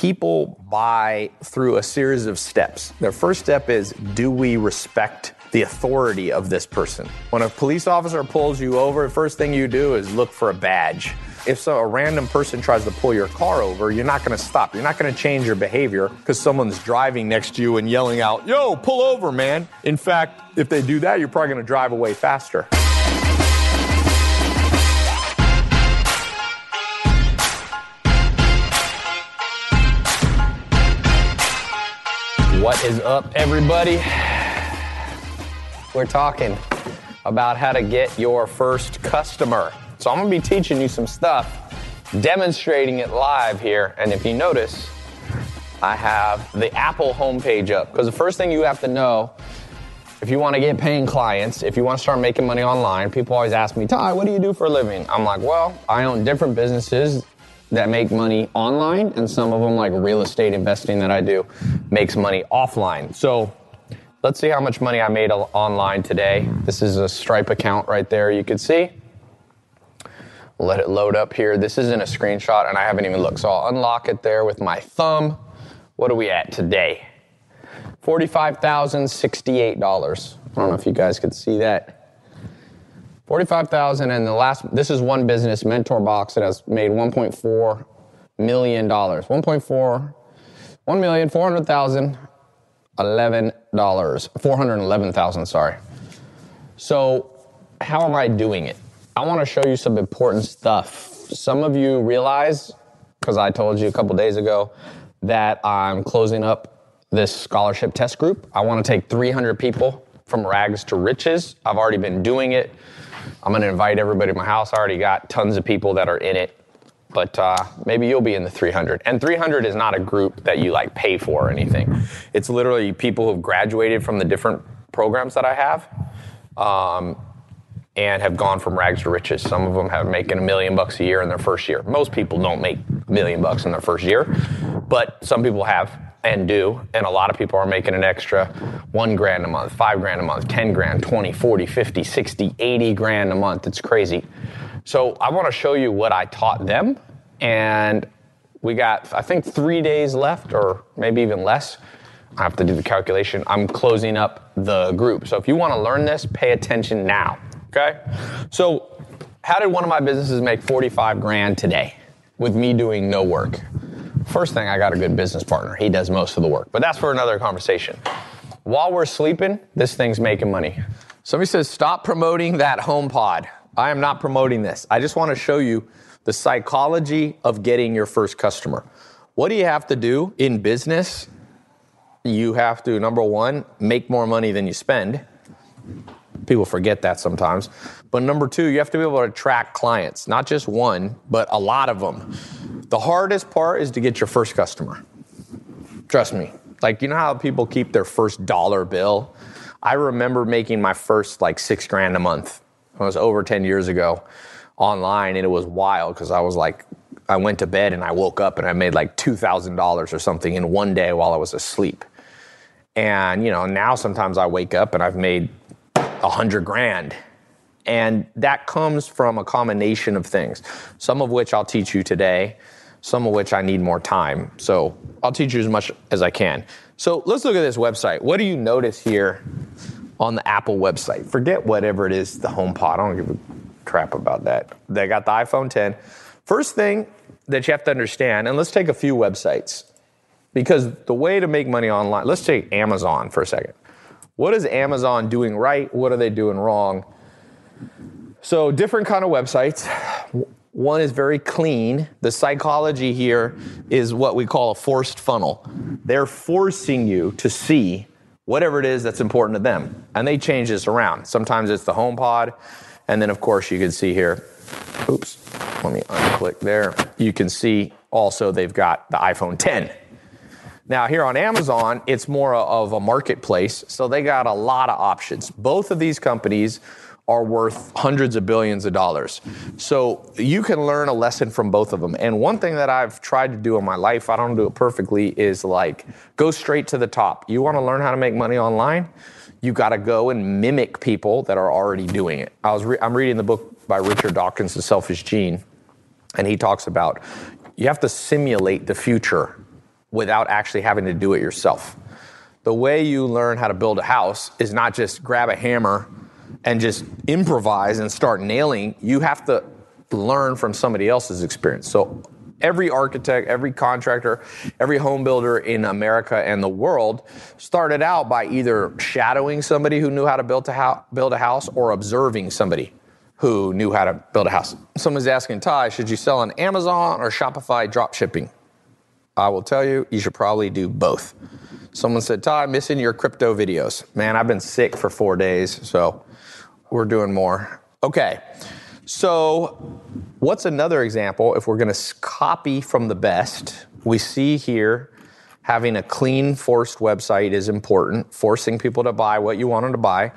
people buy through a series of steps. Their first step is do we respect the authority of this person? When a police officer pulls you over, the first thing you do is look for a badge. If so, a random person tries to pull your car over, you're not going to stop. You're not going to change your behavior because someone's driving next to you and yelling out, Yo, pull over, man. In fact, if they do that, you're probably going to drive away faster. What is up, everybody? We're talking about how to get your first customer. So, I'm gonna be teaching you some stuff, demonstrating it live here. And if you notice, I have the Apple homepage up because the first thing you have to know if you want to get paying clients, if you want to start making money online, people always ask me, Tai, what do you do for a living? I'm like, well, I own different businesses that make money online, and some of them, like real estate investing that I do, makes money offline. So let's see how much money I made online today. This is a Stripe account right there, you can see. Let it load up here. This isn't a screenshot, and I haven't even looked. So I'll unlock it there with my thumb. What are we at today? $45,068. I don't know if you guys could see that. 45,000 and the last this is one business Mentor Box that has made 1.4 million dollars. 1.4 1 million 400,000 11 dollars. 411,000, sorry. So, how am I doing it? I want to show you some important stuff. Some of you realize because I told you a couple days ago that I'm closing up this scholarship test group. I want to take 300 people from rags to riches. I've already been doing it. I'm going to invite everybody to my house. I already got tons of people that are in it, but uh, maybe you'll be in the 300. And 300 is not a group that you like pay for or anything. It's literally people who've graduated from the different programs that I have. Um, and have gone from rags to riches. Some of them have making a million bucks a year in their first year. Most people don't make a million bucks in their first year, but some people have and do. And a lot of people are making an extra one grand a month, five grand a month, 10 grand, 20, 40, 50, 60, 80 grand a month. It's crazy. So I want to show you what I taught them. And we got, I think, three days left, or maybe even less. I have to do the calculation. I'm closing up the group. So if you want to learn this, pay attention now. Okay? So, how did one of my businesses make 45 grand today with me doing no work? First thing, I got a good business partner. He does most of the work, but that's for another conversation. While we're sleeping, this thing's making money. Somebody says, stop promoting that HomePod. I am not promoting this. I just want to show you the psychology of getting your first customer. What do you have to do in business? You have to, number one, make more money than you spend. People forget that sometimes. But number two, you have to be able to attract clients, not just one, but a lot of them. The hardest part is to get your first customer. Trust me. Like, you know how people keep their first dollar bill? I remember making my first like six grand a month. It was over 10 years ago online, and it was wild because I was like, I went to bed and I woke up and I made like $2,000 or something in one day while I was asleep. And, you know, now sometimes I wake up and I've made a hundred grand. And that comes from a combination of things, some of which I'll teach you today, some of which I need more time. So I'll teach you as much as I can. So let's look at this website. What do you notice here on the Apple website? Forget whatever it is, the HomePod. I don't give a crap about that. They got the iPhone 10. First thing that you have to understand, and let's take a few websites, because the way to make money online, let's take Amazon for a second. What is Amazon doing right? What are they doing wrong? So, different kind of websites. One is very clean. The psychology here is what we call a forced funnel. They're forcing you to see whatever it is that's important to them. And they change this around. Sometimes it's the HomePod. And then, of course, you can see here, oops, let me unclick there. You can see also they've got the iPhone 10. Now, here on Amazon, it's more of a marketplace, so they got a lot of options. Both of these companies are worth hundreds of billions of dollars. So you can learn a lesson from both of them. And one thing that I've tried to do in my life, I don't do it perfectly, is like go straight to the top. You want to learn how to make money online? You got to go and mimic people that are already doing it. I was re- I'm reading the book by Richard Dawkins, The Selfish Gene, and he talks about you have to simulate the future without actually having to do it yourself. The way you learn how to build a house is not just grab a hammer and just improvise and start nailing. You have to learn from somebody else's experience. So every architect, every contractor, every home builder in America and the world started out by either shadowing somebody who knew how to build a, ho- build a house or observing somebody who knew how to build a house. Someone's asking Tai, should you sell on Amazon or Shopify drop shipping? I will tell you, you should probably do both. Someone said, Tai, missing your crypto videos. Man, I've been sick for four days, so we're doing more. Okay, so what's another example? If we're gonna copy from the best, we see here having a clean, forced website is important, forcing people to buy what you want them to buy.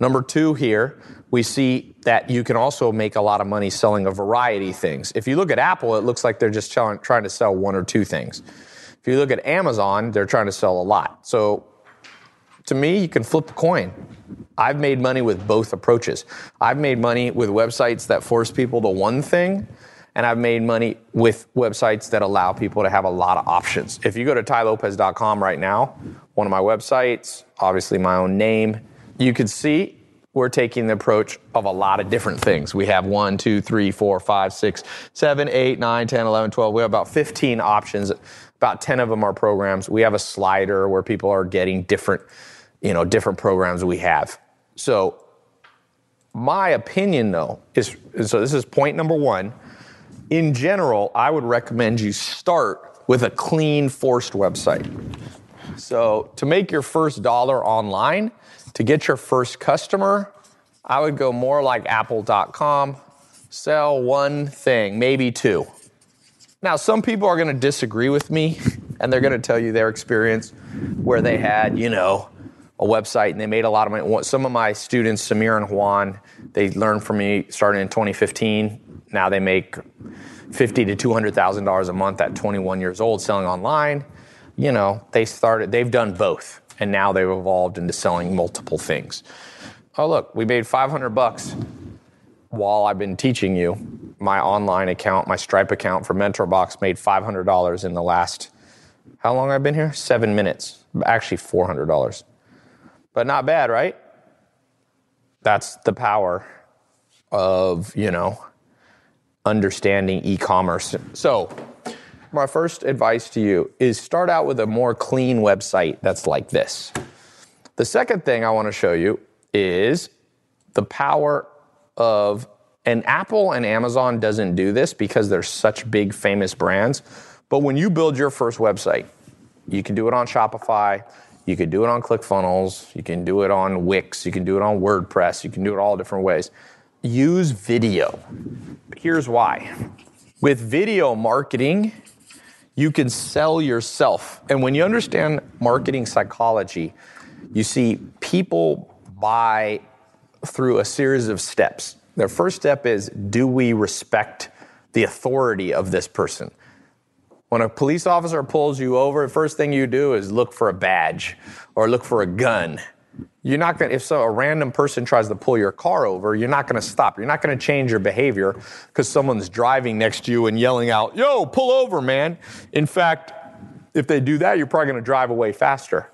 Number two here, we see that you can also make a lot of money selling a variety of things. If you look at Apple, it looks like they're just trying to sell one or two things. If you look at Amazon, they're trying to sell a lot. So to me, you can flip a coin. I've made money with both approaches. I've made money with websites that force people to one thing, and I've made money with websites that allow people to have a lot of options. If you go to tailopez.com right now, one of my websites, obviously my own name, you can see we're taking the approach of a lot of different things. We have one, two, three, four, five, six, seven, eight, nine, 10, 11, 12. We have about 15 options. About 10 of them are programs. We have a slider where people are getting different, you know, different programs we have. So my opinion though is, so this is point number one. In general, I would recommend you start with a clean forced website. So to make your first dollar online, to get your first customer, I would go more like apple.com, sell one thing, maybe two. Now, some people are going to disagree with me and they're going to tell you their experience where they had, you know, a website and they made a lot of money. Some of my students, Samir and Juan, they learned from me starting in 2015. Now they make fifty to two hundred thousand dollars a month at 21 years old selling online. You know, they started. They've done both and now they've evolved into selling multiple things. Oh, look, we made 500 bucks while I've been teaching you. My online account, my Stripe account for MentorBox made $500 in the last, how long I've been here? Seven minutes. Actually, $400. But not bad, right? That's the power of, you know, understanding e commerce. So, my first advice to you is start out with a more clean website that's like this. The second thing I want to show you is the power of and Apple and Amazon doesn't do this because they're such big famous brands, but when you build your first website, you can do it on Shopify, you can do it on ClickFunnels, you can do it on Wix, you can do it on WordPress, you can do it all different ways. Use video. Here's why. With video marketing, you can sell yourself. And when you understand marketing psychology, you see people buy through a series of steps. Their first step is do we respect the authority of this person? When a police officer pulls you over, the first thing you do is look for a badge or look for a gun you're not going to, if so, a random person tries to pull your car over, you're not going to stop. You're not going to change your behavior because someone's driving next to you and yelling out, yo, pull over, man. In fact, if they do that, you're probably going to drive away faster.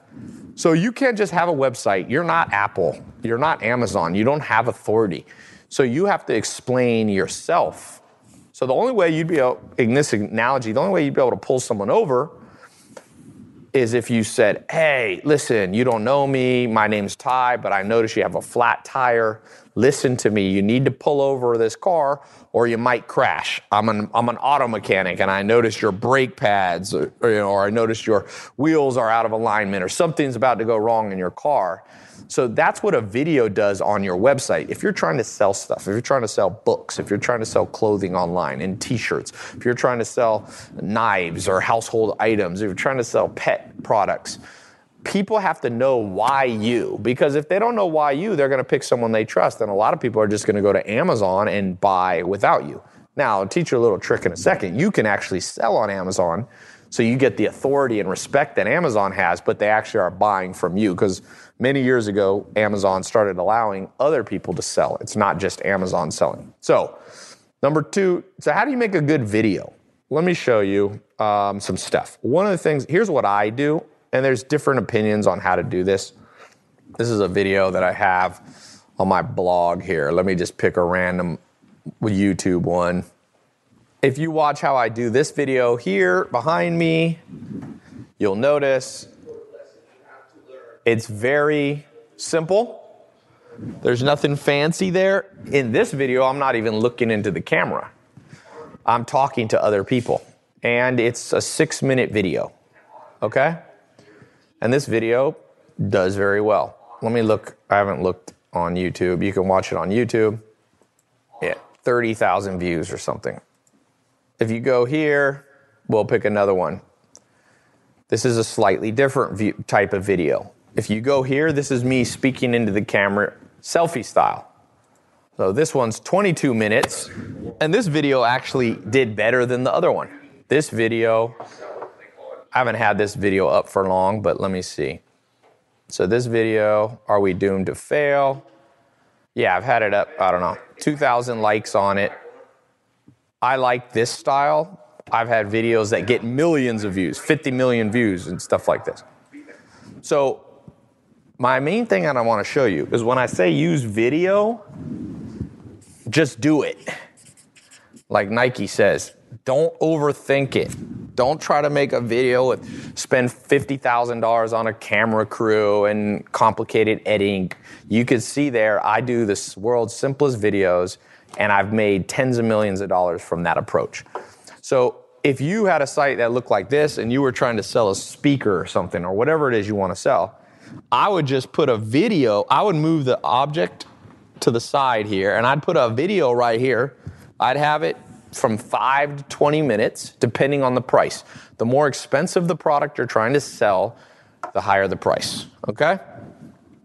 So you can't just have a website. You're not Apple. You're not Amazon. You don't have authority. So you have to explain yourself. So the only way you'd be able, in this analogy, the only way you'd be able to pull someone over is if you said, Hey, listen, you don't know me. My name's Tai, but I notice you have a flat tire. Listen to me. You need to pull over this car or you might crash. I'm an, I'm an auto mechanic and I notice your brake pads or, or, you know, or I notice your wheels are out of alignment or something's about to go wrong in your car. So that's what a video does on your website. If you're trying to sell stuff, if you're trying to sell books, if you're trying to sell clothing online and t-shirts, if you're trying to sell knives or household items, if you're trying to sell pet products, people have to know why you. Because if they don't know why you they're going to pick someone they trust and a lot of people are just going to go to amazon and buy without you. Now i'll teach you a little trick in a second. You can actually sell on amazon so you get the authority and respect that amazon has but they actually are buying from you because many years ago, Amazon started allowing other people to sell. It's not just Amazon selling. So, number two, so how do you make a good video? Let me show you. um, some stuff. One of the things, here's what I do, and there's different opinions on how to do this. This is a video that I have on my blog here. Let me just pick a random YouTube one. If you watch how I do this video here behind me, you'll notice it's very simple. There's nothing fancy there. In this video, I'm not even looking into the camera. I'm talking to other people. And it's a six minute video. Okay? And this video does very well. Let me look. I haven't looked on YouTube. You can watch it on YouTube. Yeah, 30,000 views or something. If you go here, we'll pick another one. This is a slightly different view, type of video. If you go here, this is me speaking into the camera, selfie style. So this one's 22 minutes, and this video actually did better than the other one. This video, I haven't had this video up for long, but let me see. So this video, are we doomed to fail? Yeah, I've had it up, I don't know, 2,000 likes on it. I like this style. I've had videos that get millions of views, 50 million views, and stuff like this. So, my main thing that I want to show you is when I say use video, just do it. Like Nike says, don't overthink it. Don't try to make a video with spend $50,000 on a camera crew and complicated editing. You can see there, I do the world's simplest videos and I've made tens of millions of dollars from that approach. So if you had a site that looked like this and you were trying to sell a speaker or something or whatever it is you want to sell, I would just put a video, I would move the object to the side here and I'd put a video right here. I'd have it from 5 to 20 minutes depending on the price. The more expensive the product you're trying to sell, the higher the price, okay?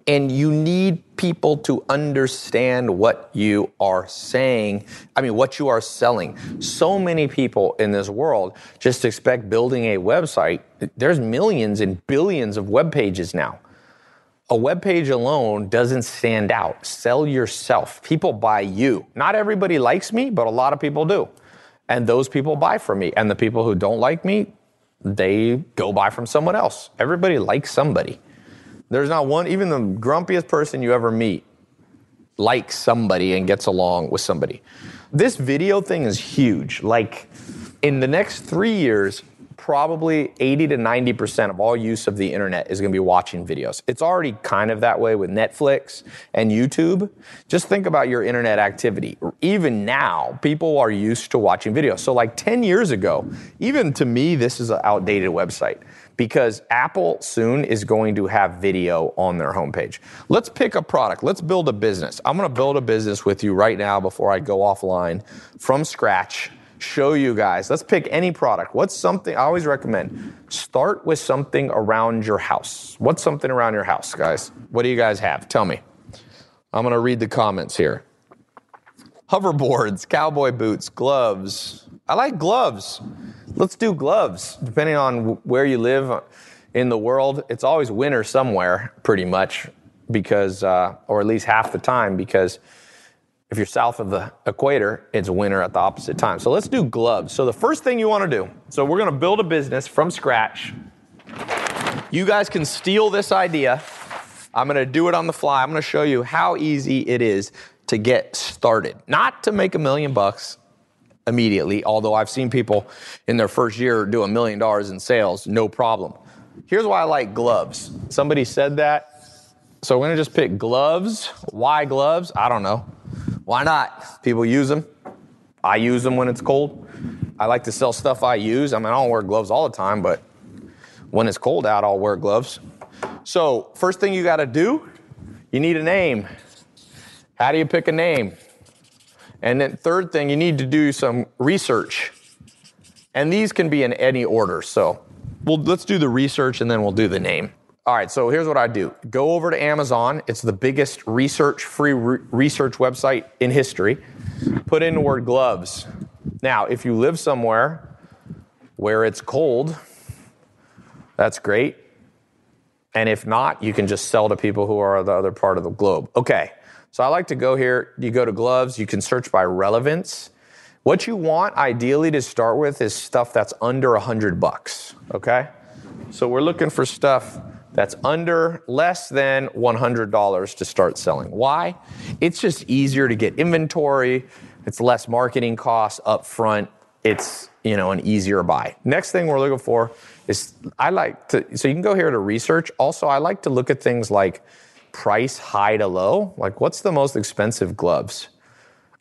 And you need people to understand what you are saying. I mean, what you are selling. So many people in this world just expect building a website. There's millions and billions of web pages now. A web page alone doesn't stand out. Sell yourself. People buy you. Not everybody likes me, but a lot of people do. And those people buy from me. And the people who don't like me, they go buy from someone else. Everybody likes somebody. There's not one, even the grumpiest person you ever meet likes somebody and gets along with somebody. This video thing is huge. Like in the next three years, probably 80 to 90% of all use of the internet is going to be watching videos. It's already kind of that way with Netflix and YouTube. Just think about your internet activity. Even now, people are used to watching videos. So, like 10 years ago, even to me, this is an outdated website because Apple soon is going to have video on their homepage. Let's pick a product. Let's build a business. I'm going to build a business with you right now before I go offline from scratch. Show you guys. Let's pick any product. What's something I always recommend? Start with something around your house. What's something around your house, guys? What do you guys have? Tell me. I'm going to read the comments here. Hoverboards, cowboy boots, gloves. I like gloves. Let's do gloves. Depending on where you live in the world, it's always winter somewhere, pretty much, because, uh, or at least half the time, because if you're south of the equator, it's winter at the opposite time. So let's do gloves. So the first thing you want to do, so we're going to build a business from scratch. You guys can steal this idea. I'm going to do it on the fly. I'm going to show you how easy it is to get started. Not to make a million bucks, immediately, although I've seen people in their first year do a million dollars in sales, no problem. Here's why I like gloves. Somebody said that. So we're gonna just pick gloves. Why gloves? I don't know. Why not? People use them. I use them when it's cold. I like to sell stuff I use. I mean, I don't wear gloves all the time, but when it's cold out, I'll wear gloves. So, first thing you gotta do, you need a name. How do you pick a name? And then third thing, you need to do some research. And these can be in any order. So well, let's do the research and then we'll do the name. All right, so here's what I do. Go over to Amazon. It's the biggest research free re- research website in history. Put in the word gloves. Now, if you live somewhere where it's cold, that's great. And if not, you can just sell to people who are the other part of the globe. Okay. So I like to go here. You go to gloves, you can search by relevance. What you want ideally to start with is stuff that's under 100 bucks, okay? So we're looking for stuff that's under less than $100 to start selling. Why? It's just easier to get inventory. It's less marketing costs up front. It's, you know, an easier buy. Next thing we're looking for is I like to so you can go here to research. Also, I like to look at things like price high to low. Like what's the most expensive gloves?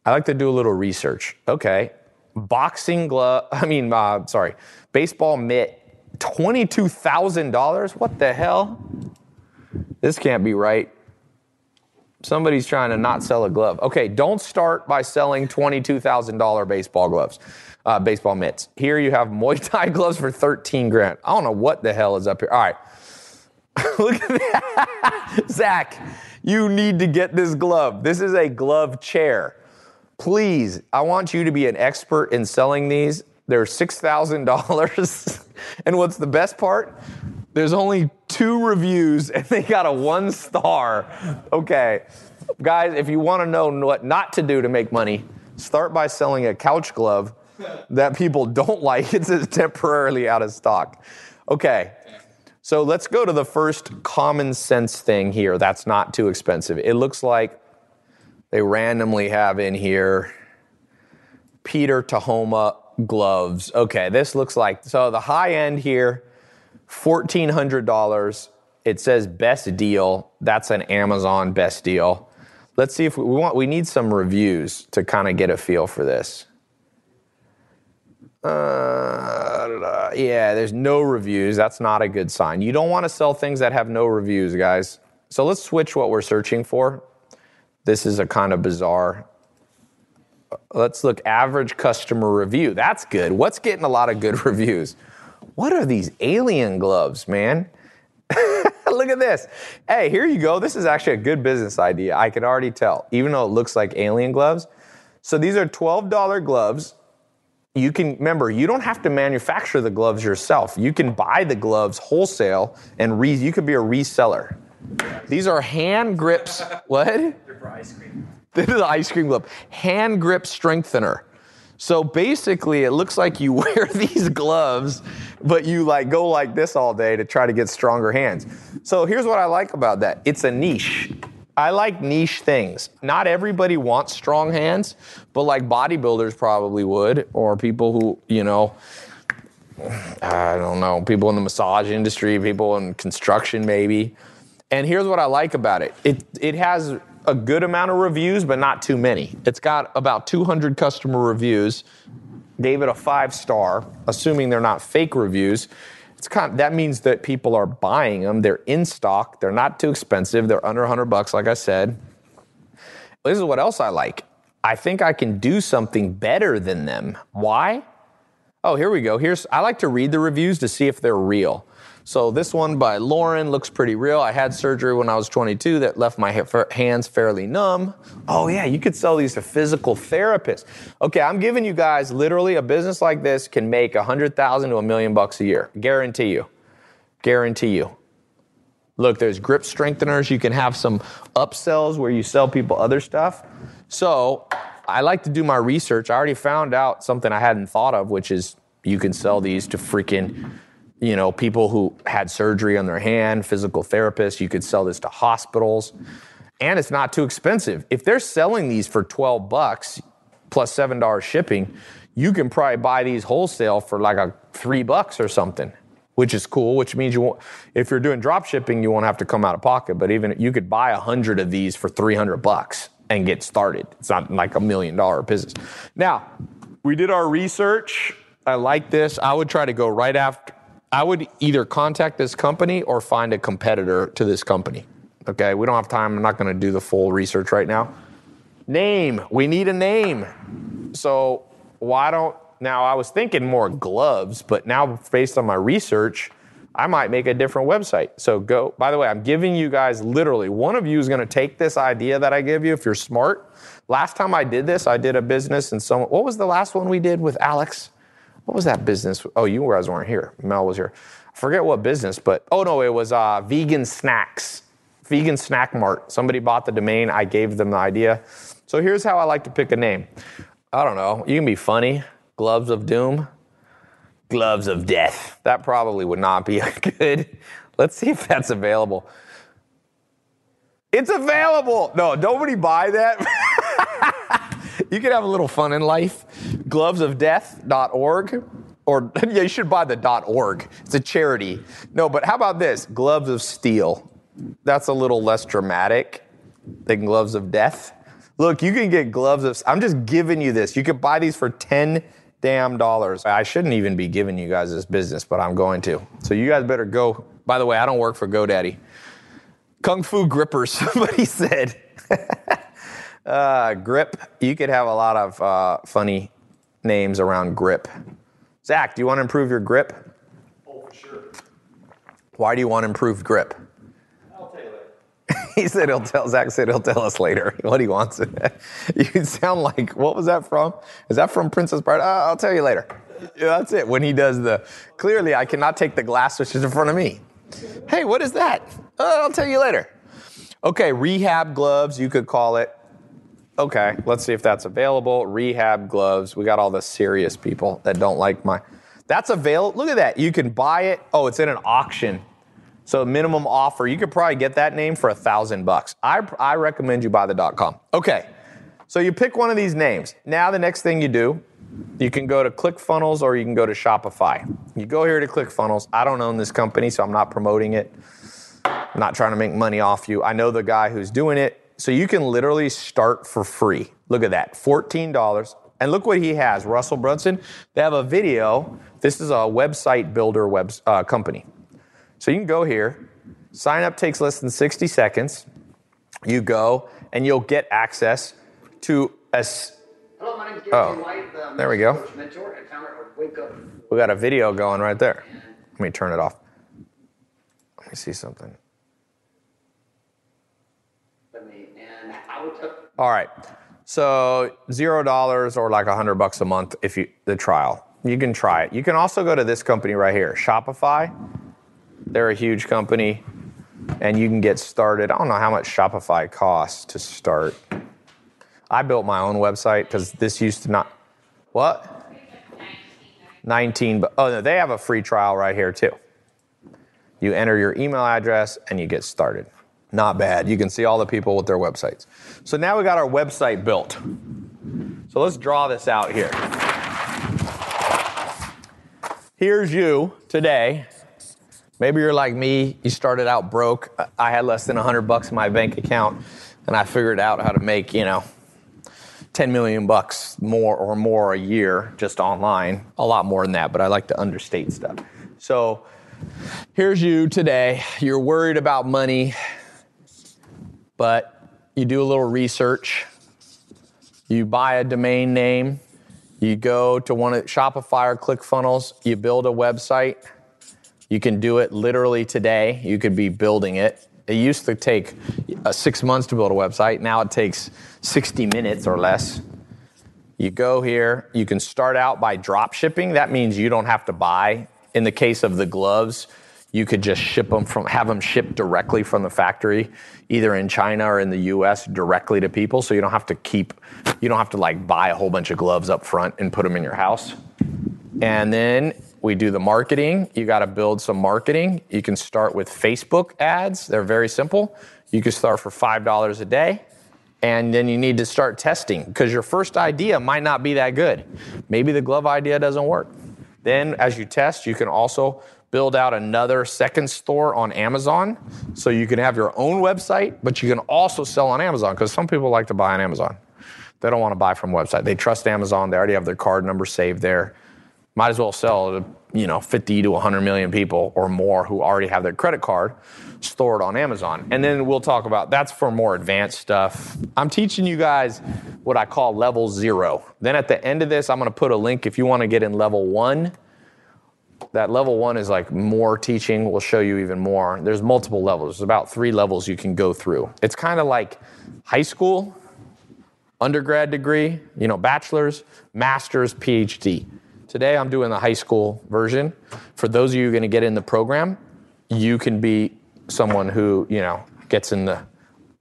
I like to do a little research. Okay. Boxing glove, I mean, uh, sorry, baseball mitt $22,000? What the hell? This can't be right. Somebody's trying to not sell a glove. Okay, don't start by selling $22,000 baseball gloves, uh, baseball mitts. Here you have Muay Thai gloves for 13 grand. I don't know what the hell is up here. All right. Look at that. Zach, you need to get this glove. This is a glove chair. Please, I want you to be an expert in selling these. They're $6,000. and what's the best part? There's only two reviews and they got a one star. Okay. Guys, if you want to know what not to do to make money, start by selling a couch glove that people don't like. It's temporarily out of stock. Okay. So let's go to the first common sense thing here that's not too expensive. It looks like they randomly have in here Peter Tahoma gloves. Okay, this looks like so the high end here, fourteen hundred dollars. It says best deal. That's an Amazon best deal. Let's see if we, want. We need some reviews to kind of get a feel for this. Uh, yeah, there's no reviews. That's not a good sign. You don't want to sell things that have no reviews, guys. So let's switch what we're searching for. This is a kind of bizarre let's look average customer review. That's good. What's getting a lot of good reviews? What are these alien gloves, man? look at this. Hey, here you go. This is actually a good business idea. I can already tell, even though it looks like alien gloves. So these are $12 gloves. You can remember, you don't have to manufacture the gloves yourself. You can buy the gloves wholesale and re, you could be a reseller. These are hand grips. What? They're for ice cream. This is ice cream glove. Hand grip strengthener. So basically, it looks like you wear these gloves, but you like go like this all day to try to get stronger hands. So here's what I like about that. It's a niche. I like niche things. Not everybody wants strong hands, but like bodybuilders probably would, or people who, you know, I don't know, people in the massage industry, people in construction maybe. And here's what I like about it. It it has a good amount of reviews, but not too many. It's got about 200 customer reviews. Gave it a five star, assuming they're not fake reviews. It's kind of, that means that people are buying them. They're in stock. They're not too expensive. They're under 100 bucks, like I said. This is what else I like. I think I can do something better than them. Why? Oh, here we go. Here's I like to read the reviews to see if they're real. So this one by Lauren looks pretty real. I had surgery when I was 22 that left my hands fairly numb. Oh yeah, you could sell these to physical therapists. Okay, I'm giving you guys literally a business like this can make a hundred thousand to a million bucks a year. Guarantee you. Guarantee you. Look, there's grip strengtheners. You can have some upsells where you sell people other stuff. So I like to do my research. I already found out something I hadn't thought of, which is you can sell these to freaking you know, people who had surgery on their hand, physical therapists. You could sell this to hospitals. And it's not too expensive. If they're selling these for 12 bucks plus $7 shipping, you can probably buy these wholesale for like a 3 bucks or something, which is cool, which means you won't if you're doing drop shipping, you won't have to come out of pocket, but even you could buy a 100 of these for 300 bucks and get started. It's not like a million dollar business. Now, we did our research. I like this. I would try to go right after I would either contact this company or find a competitor to this company. Okay, we don't have time. I'm not going to do the full research right now. Name. We need a name. So why don't now? I was thinking more gloves, but now based on my research, I might make a different website. So go. By the way, I'm giving you guys literally one of you is going to take this idea that I give you if you're smart. Last time I did this, I did a business and someone. What was the last one we did with Alex? What was that business? Oh, you guys weren't here. Mel was here. I forget what business, but oh no, it was uh, vegan snacks, vegan snack mart. Somebody bought the domain. I gave them the idea. So here's how I like to pick a name. I don't know. You can be funny. Gloves of doom. Gloves of death. That probably would not be good. Let's see if that's available. It's available. No, nobody buy that. you can have a little fun in life. Glovesofdeath.org. Or yeah, you should buy the .org. It's a charity. No, but how about this? Gloves of steel. That's a little less dramatic than gloves of death. Look, you can get gloves of. I'm just giving you this. You could buy these for ten damn dollars. I shouldn't even be giving you guys this business, but I'm going to. So you guys better go. By the way, I don't work for GoDaddy. Kung Fu grippers, somebody said. uh, grip. You could have a lot of uh, funny names around grip. Zach, do you want to improve your grip? Oh, for sure. Why do you want improved grip? I'll tell you later. he said he'll tell Zach said he'll tell us later what he wants. you sound like what was that from? Is that from Princess Bride? Uh, I'll tell you later. Yeah, that's it. When he does the clearly, I cannot take the glass which is in front of me. Hey, what is that? Uh, I'll tell you later. Okay, rehab gloves, you could call it. Okay, let's see if that's available. Rehab gloves. We got all the serious people that don't like my. That's available. Look at that. You can buy it. Oh, it's in an auction. So minimum offer, you could probably get that name for a thousand bucks. I, I recommend you buy the .com. Okay, so you pick one of these names. Now the next thing you do, you can go to ClickFunnels or you can go to Shopify. You go here to ClickFunnels. I don't own this company, so I'm not promoting it. I'm not trying to make money off you. I know the guy who's doing it. So you can literally start for free. Look at that, $14. And look what he has, Russell Brunson. They have a video. This is a website builder web uh, company. So you can go here. Sign up takes less than 60 seconds. You go and you'll get access to a. Hello, my name is Gary Oh, White, the there we go. Mentor and founder of Wake Up. We got a video going right there. Let me turn it off. Let me see something. Let me, and I will tell. All right. So zero dollars or like a hundred bucks a month if you the trial. You can try it. You can also go to this company right here, Shopify. They're a huge company, and you can get started. I don't know how much Shopify costs to start. I built my own website because this used to not. What? 19, but oh no, they have a free trial right here too. You enter your email address and you get started. Not bad. You can see all the people with their websites. So now we got our website built. So let's draw this out here. Here's you today. Maybe you're like me, you started out broke. I had less than 100 bucks in my bank account and I figured out how to make, you know, 10 million bucks more or more a year just online. A lot more than that, but I like to understate stuff. So here's you today. You're worried about money, but you do a little research. You buy a domain name. You go to one of Shopify or ClickFunnels. You build a website. You can do it literally today. You could be building it. It used to take uh, six months to build a website. Now it takes 60 minutes or less. You go here. You can start out by drop shipping. That means you don't have to buy. In the case of the gloves, you could just ship them from, have them shipped directly from the factory, either in China or in the U.S. directly to people. So you don't have to keep, you don't have to like buy a whole bunch of gloves up front and put them in your house. And then we do the marketing. You got to build some marketing. You can start with Facebook ads. They're very simple. You can start for $5 a day. And then you need to start testing because your first idea might not be that good. Maybe the glove idea doesn't work. Then, as you test, you can also build out another second store on Amazon. So you can have your own website, but you can also sell on Amazon because some people like to buy on Amazon. They don't want to buy from website. They trust Amazon. They already have their card number saved there might as well sell to you know 50 to 100 million people or more who already have their credit card stored on Amazon. And then we'll talk about that's for more advanced stuff. I'm teaching you guys what I call level 0. Then at the end of this I'm going to put a link if you want to get in level 1. That level 1 is like more teaching, we'll show you even more. There's multiple levels. There's about 3 levels you can go through. It's kind of like high school, undergrad degree, you know, bachelor's, master's, PhD. Today I'm doing the high school version. For those of you going to get in the program, you can be someone who, you know, gets in the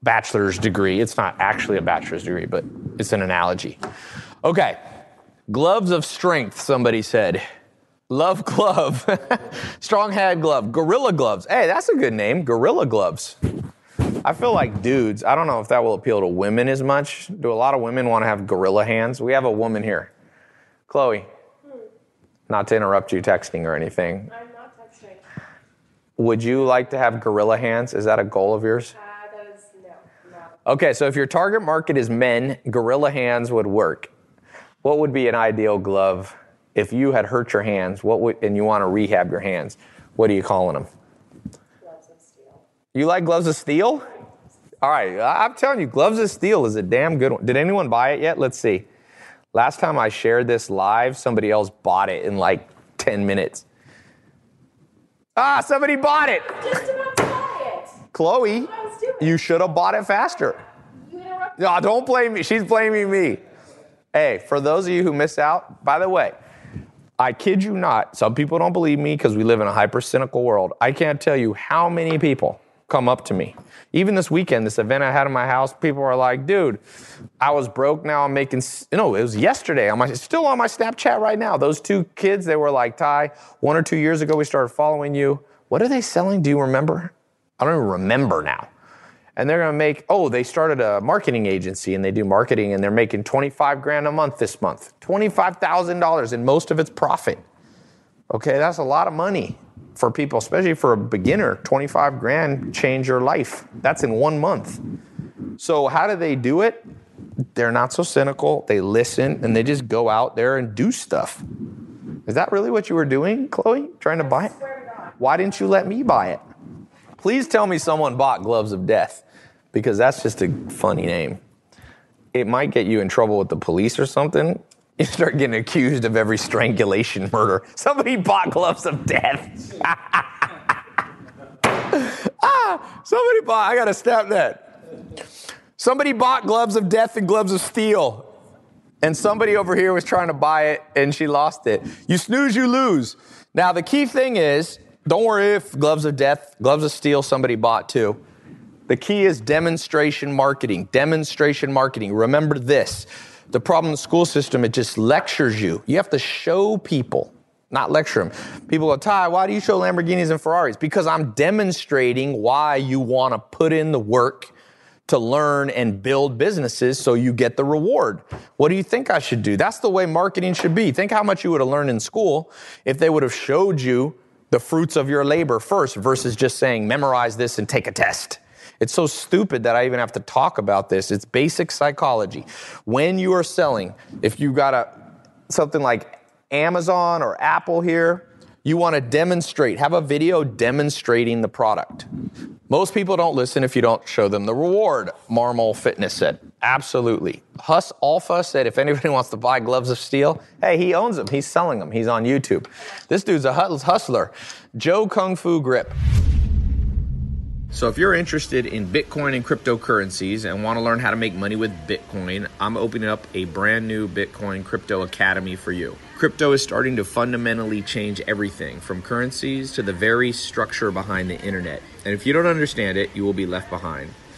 bachelor's degree. It's not actually a bachelor's degree, but it's an analogy. Okay. Gloves of strength, somebody said. Love glove. Strong hand glove. Gorilla gloves. Hey, that's a good name. Gorilla gloves. I feel like dudes, I don't know if that will appeal to women as much. Do a lot of women want to have gorilla hands? We have a woman here. Chloe. Not to interrupt you texting or anything. I'm not texting. Would you like to have gorilla hands? Is that a goal of yours? Uh, that is no, no. Okay, so if your target market is men, gorilla hands would work. What would be an ideal glove if you had hurt your hands? What would and you want to rehab your hands? What are you calling them? Gloves of steel. You like gloves of steel? All right, I'm telling you, gloves of steel is a damn good one. Did anyone buy it yet? Let's see. Last time I shared this live, somebody else bought it in like 10 minutes. Ah, somebody bought it. Just about to buy it. Chloe, I was doing. you should have bought it faster. No, don't blame me. She's blaming me. Hey, for those of you who missed out, by the way, I kid you not, some people don't believe me because we live in a hyper cynical world. I can't tell you how many people come up to me. Even this weekend, this event I had in my house, people are like, dude, I was broke, now I'm making, s-" no, it was yesterday, I'm still on my Snapchat right now. Those two kids, they were like, Tai, one or two years ago, we started following you. What are they selling? Do you remember? I don't even remember now and they're going to make oh they started a marketing agency and they do marketing and they're making 25 grand a month this month. $25000 and most of it's profit. Okay that's a lot of money for people especially for a beginner. 25 grand change your life. That's in one month. So how do they do it? They're not so cynical. They listen and they just go out there and do stuff. Is that really what you were doing chloe? Trying to buy it? Swear to God. why didn't you let me buy it Please tell me someone bought Gloves of Death because that's just a funny name. It might get you in trouble with the police or something. You start getting accused of every strangulation murder. Somebody bought Gloves of Death. ah, somebody bought, I gotta snap that. Somebody bought Gloves of Death and Gloves of Steel. And somebody over here was trying to buy it and she lost it. You snooze, you lose. Now, the key thing is don't worry if gloves of death, gloves of steel, somebody bought too. The key is demonstration marketing. Demonstration marketing. Remember this the problem in the school system, it just lectures you. You have to show people, not lecture them. People go, Tai, why do you show Lamborghinis and Ferraris? Because I'm demonstrating why you want to put in the work to learn and build businesses so you get the reward. What do you think I should do? That's the way marketing should be. Think how much you would have learned in school if they would have showed you the fruits of your labor first versus just saying, memorize this and take a test. It's so stupid that I even have to talk about this. It's basic psychology. When you are selling, if you got a something like Amazon or Apple here, you want to demonstrate, have a video demonstrating the product. Most people don't listen if you don't show them the reward, Marmol Fitness said. Absolutely. Huss Alpha said if anybody wants to buy gloves of steel, hey, he owns them. He's selling them. He's on YouTube. This dude's a hustler. Joe Kung Fu Grip. So, if you're interested in Bitcoin and cryptocurrencies and want to learn how to make money with Bitcoin, I'm opening up a brand new Bitcoin Crypto Academy for you. Crypto is starting to fundamentally change everything from currencies to the very structure behind the internet. And if you don't understand it, you will be left behind.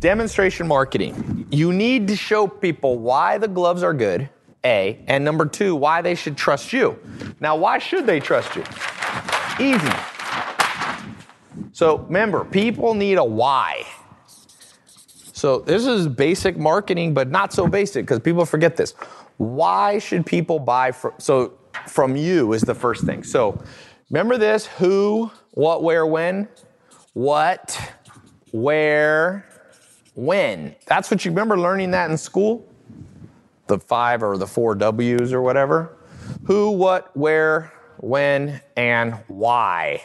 Demonstration marketing. You need to show people why the gloves are good, A, and number two, why they should trust you. Now, why should they trust you? Easy. So remember, people need a why. So this is basic marketing, but not so basic because people forget this. Why should people buy from so from you is the first thing. So remember this: who, what, where, when, what, where, when. That's what you remember learning that in school. The five or the four W's or whatever. Who, what, where, when, and why.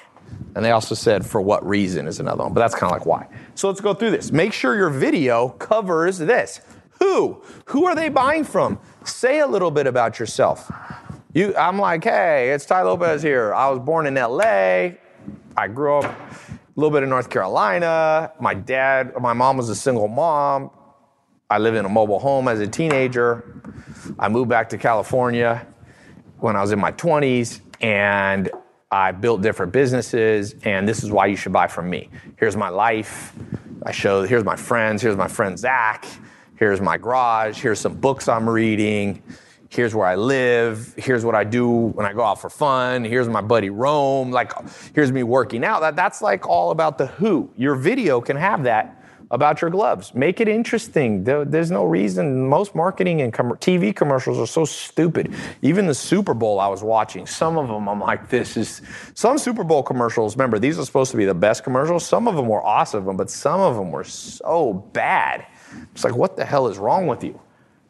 And they also said for what reason is another one, but that's kind of like why. So let's go through this. Make sure your video covers this. Who? Who are they buying from? Say a little bit about yourself. You, I'm like, hey, it's Tai Lopez here. I was born in LA. I grew up a little bit in North Carolina. My dad, my mom was a single mom. I lived in a mobile home as a teenager. I moved back to California when I was in my 20s, and I built different businesses, and this is why you should buy from me. Here's my life. I show, here's my friends. Here's my friend Zach. Here's my garage. Here's some books I'm reading. Here's where I live. Here's what I do when I go out for fun. Here's my buddy Rome. Like, here's me working out. That, that's like all about the who. Your video can have that about your gloves. Make it interesting. There- there's no reason. Most marketing and com- TV commercials are so stupid. Even the Super Bowl I was watching, some of them I'm like, this is. Some Super Bowl commercials, remember, these are supposed to be the best commercials. Some of them were awesome, but some of them were so bad. It's like, what the hell is wrong with you?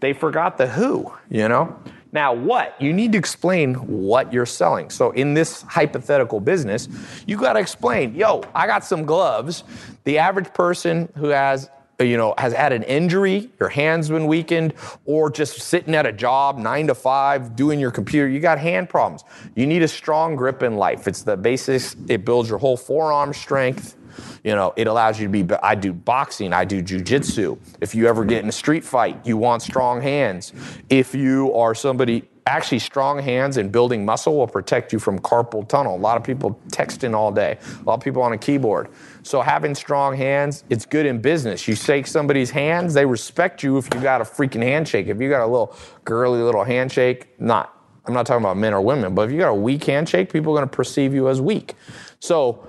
They forgot the who, you know? Now, what? You need to explain what you're selling. So, in this hypothetical business, you got to explain, yo, I got some gloves. The average person who has you know, has had an injury, your hand's been weakened, or just sitting at a job nine to five doing your computer, you got hand problems. You need a strong grip in life. It's the basis, it builds your whole forearm strength. You know, it allows you to be. I do boxing, I do jujitsu. If you ever get in a street fight, you want strong hands. If you are somebody, actually, strong hands and building muscle will protect you from carpal tunnel. A lot of people texting all day, a lot of people on a keyboard. So having strong hands, it's good in business. You shake somebody's hands, they respect you if you got a freaking handshake. If you got a little girly little handshake, not. I'm not talking about men or women, but if you got a weak handshake, people are going to perceive you as weak. So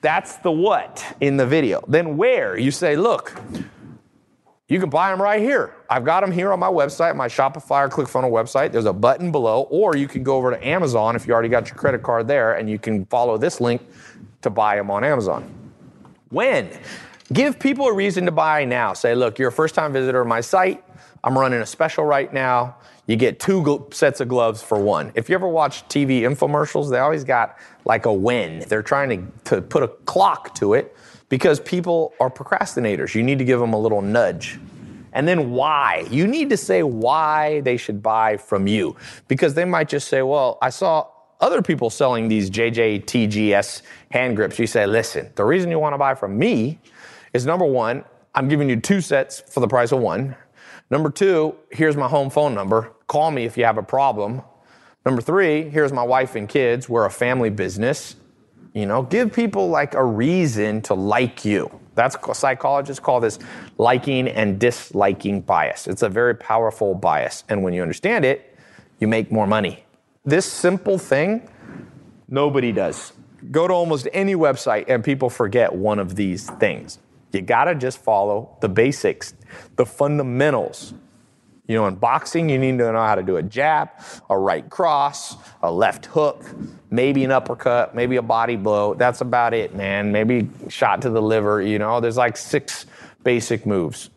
that's the what in the video. Then where? You say, look, you can buy them right here. I've got them here on my website, my Shopify or ClickFunnels website. There's a button below, or you can go over to Amazon if you already got your credit card there, and you can follow this link to buy them on Amazon. When? Give people a reason to buy now. Say, look, you're a first time visitor to my site. I'm running a special right now. You get two gl- sets of gloves for one. If you ever watch TV infomercials, they always got like a when. They're trying to, to put a clock to it because people are procrastinators. You need to give them a little nudge. And then why? You need to say why they should buy from you because they might just say, well, I saw other people selling these JJTGS hand grips. You say, listen, the reason you want to buy from me is number one, I'm giving you two sets for the price of one. Number two, here's my home phone number. Call me if you have a problem. Number three, here's my wife and kids. We're a family business. You know, give people like a reason to like you. That's what psychologists call this liking and disliking bias. It's a very powerful bias. And when you understand it, you make more money. This simple thing, nobody does. Go to almost any website and people forget one of these things. You gotta just follow the basics, the fundamentals. You know, in boxing, you need to know how to do a jab, a right cross, a left hook, maybe an uppercut, maybe a body blow. That's about it, man. Maybe shot to the liver. You know, there's like six basic moves.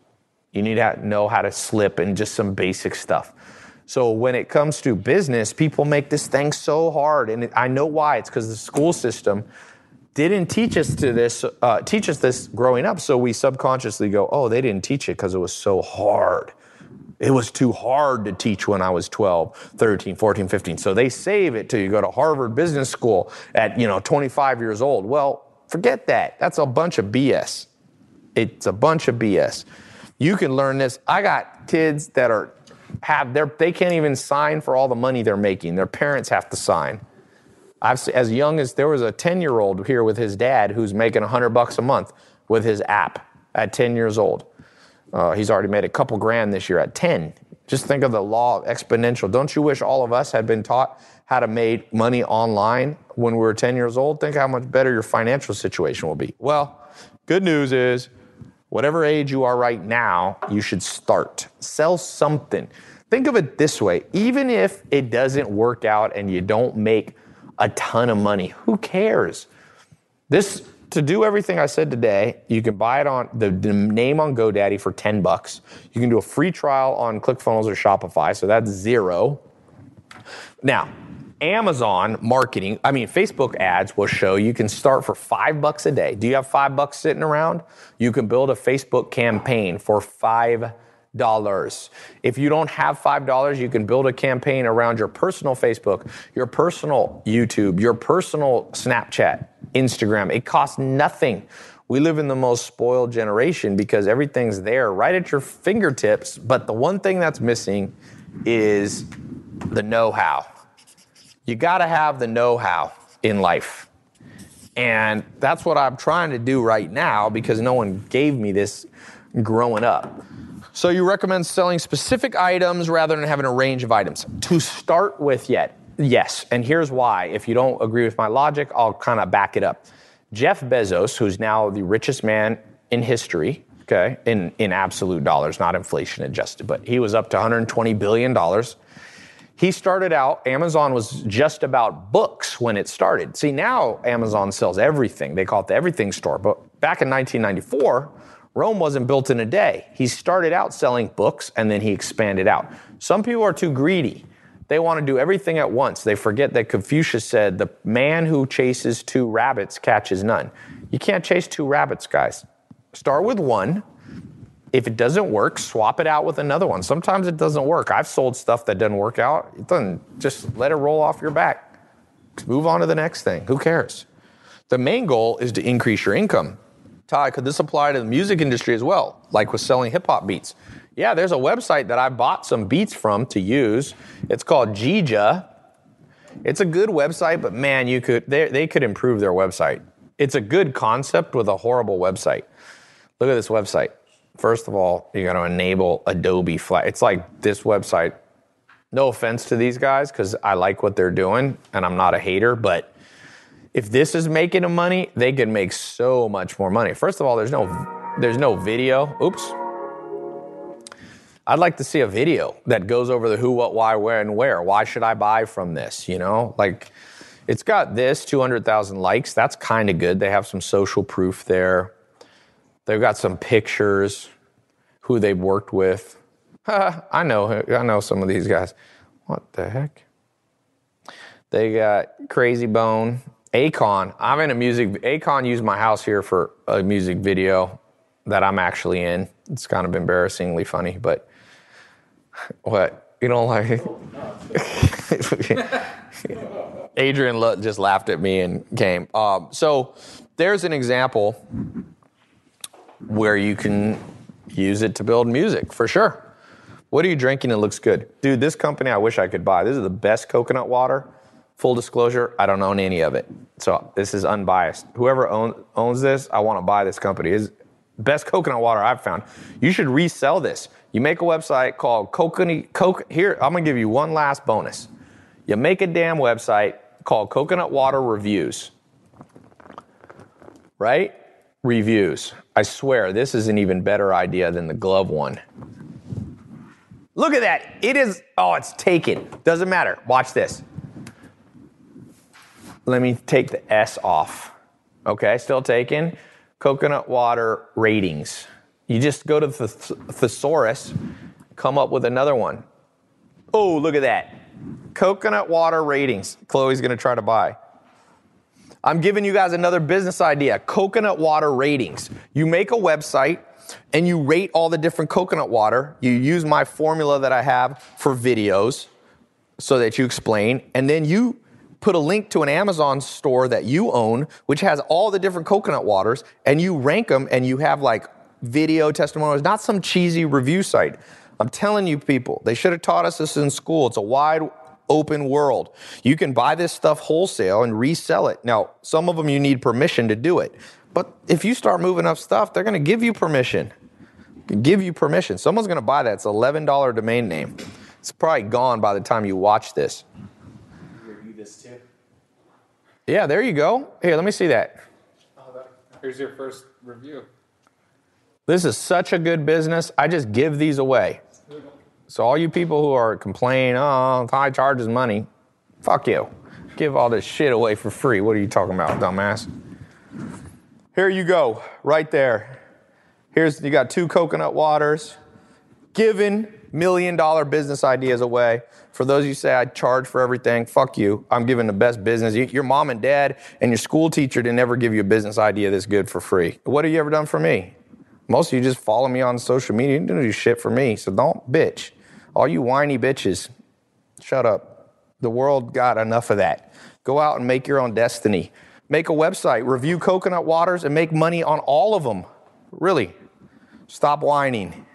You need to know how to slip and just some basic stuff. So when it comes to business, people make this thing so hard, and I know why. It's because the school system didn't teach us to this, uh, teach us this growing up. So we subconsciously go, "Oh, they didn't teach it because it was so hard." It was too hard to teach when I was 12, 13, 14, 15. So they save it till you go to Harvard Business School at, you know, 25 years old. Well, forget that. That's a bunch of BS. It's a bunch of BS. You can learn this. I got kids that are have their they can't even sign for all the money they're making. Their parents have to sign. I've as young as there was a 10-year-old here with his dad who's making 100 bucks a month with his app. at 10 years old. Uh, he's already made a couple grand this year at 10. Just think of the law of exponential. Don't you wish all of us had been taught how to make money online when we were 10 years old? Think how much better your financial situation will be. Well, good news is whatever age you are right now, you should start. Sell something. Think of it this way even if it doesn't work out and you don't make a ton of money, who cares? This to do everything I said today, you can buy it on the, the name on GoDaddy for 10 bucks. You can do a free trial on ClickFunnels or Shopify, so that's zero. Now, Amazon marketing, I mean, Facebook ads will show you can start for five bucks a day. Do you have five bucks sitting around? You can build a Facebook campaign for five dollars. If you don't have five dollars, you can build a campaign around your personal Facebook, your personal YouTube, your personal Snapchat, Instagram. It costs nothing. We live in the most spoiled generation because everything's there right at your fingertips, but the one thing that's missing is the know how. You got to have the know how in life. And that's what I'm trying to do right now because no one gave me this growing up. So you recommend selling specific items rather than having a range of items. To start with, yet, yes. And here's why. If you don't agree with my logic, I'll kind of back it up. Jeff Bezos, who's now the richest man in history, okay, in, in absolute dollars, not inflation adjusted, but he was up to $120 billion. He started out, Amazon was just about books when it started. See, now Amazon sells everything. They call it the everything store. But back in 1994, Rome wasn't built in a day. He started out selling books and then he expanded out. Some people are too greedy. They want to do everything at once. They forget that Confucius said, the man who chases two rabbits catches none. You can't chase two rabbits, guys. Start with one. If it doesn't work, swap it out with another one. Sometimes it doesn't work. I've sold stuff that doesn't work out. It doesn't, just let it roll off your back. Move on to the next thing. Who cares? The main goal is to increase your income. Tai, could this apply to the music industry as well, like with selling hip hop beats? Yeah, there's a website that I bought some beats from to use. It's called Jija. It's a good website, but man, you could they, they could improve their website. It's a good concept with a horrible website. Look at this website. First of all, you got to enable Adobe Flash. It's like this website. No offense to these guys, because I like what they're doing, and I'm not a hater, but if this is making them money, they can make so much more money. First of all, there's no there's no video. Oops. I'd like to see a video that goes over the who, what, why, where, and where. Why should I buy from this? You know, like it's got this 200,000 likes. That's kind of good. They have some social proof there. They've got some pictures, who they've worked with. I know, I know some of these guys. What the heck? They got Krayzie Bone, Akon. I'm in a music. Akon used my house here for a music video that I'm actually in. It's kind of embarrassingly funny, but what you know, like Adrian just laughed at me and came. Um, so there's an example where you can use it to build music for sure. What are you drinking that looks good? Dude, this company I wish I could buy. This is the best coconut water. Full disclosure, I don't own any of it. So this is unbiased. Whoever own, owns this, I want to buy this company. Is best coconut water I've found. You should resell this. You make a website called Coconut Coke. Here, I'm gonna give you one last bonus. You make a damn website called Coconut Water Reviews. Right? Reviews. I swear, this is an even better idea than the glove one. Look at that. It is, oh, it's taken. Doesn't matter. Watch this. Let me take the S off. Okay, still taken. Coconut water ratings. You just go to the thesaurus, come up with another one. Oh, look at that. Coconut water ratings. Chloe's gonna try to buy. I'm giving you guys another business idea coconut water ratings. You make a website and you rate all the different coconut water. You use my formula that I have for videos so that you explain, and then you put a link to an Amazon store that you own, which has all the different coconut waters, and you rank them and you have like video testimonials, not some cheesy review site. I'm telling you, people, they should have taught us this in school. It's a wide open world. You can buy this stuff wholesale and resell it. Now, some of them you need permission to do it, But if you start moving up stuff, they're going to give you permission. Give you permission. Someone's going to buy that. It's an $11 domain name. It's probably gone by the time you watch this. Review this too. Yeah, there you go. Here, let me see. That, here's your first review. This is such a good business. I just give these away. So all you people who are complaining, oh, Tai charges money, fuck you. Give all this shit away for free. What are you talking about, dumbass? Here you go, right there. Here's you got two coconut waters, giving million dollar business ideas away. For those you say I charge for everything, fuck you. I'm giving the best business. Your mom and dad and your school teacher didn't ever give you a business idea this good for free. What have you ever done for me? Most of you just follow me on social media. You don't do shit for me, so don't bitch. All you whiny bitches, shut up. The world got enough of that. Go out and make your own destiny. Make a website, review coconut waters, and make money on all of them. Really. Stop whining.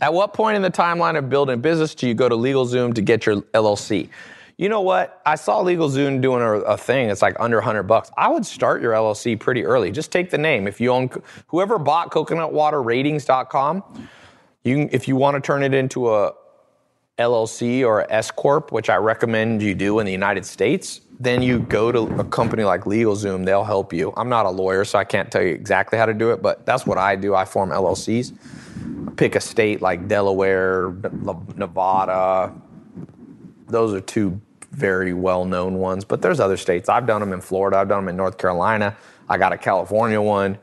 At what point in the timeline of building a business do you go to LegalZoom to get your LLC? You know what? I saw LegalZoom doing a, a thing. It's like under 100 bucks. I would start your LLC pretty early. Just take the name. If you own, whoever bought coconutwaterratings.com, you can, if you want to turn it into a LLC or S corp, which I recommend you do in the United States, then you go to a company like LegalZoom. They'll help you. I'm not a lawyer, so I can't tell you exactly how to do it, but that's what I do. I form LLCs. Pick a state like Delaware, Nevada. Those are two very well-known ones, but there's other states. I've done them in Florida. I've done them in North Carolina. I got a California one.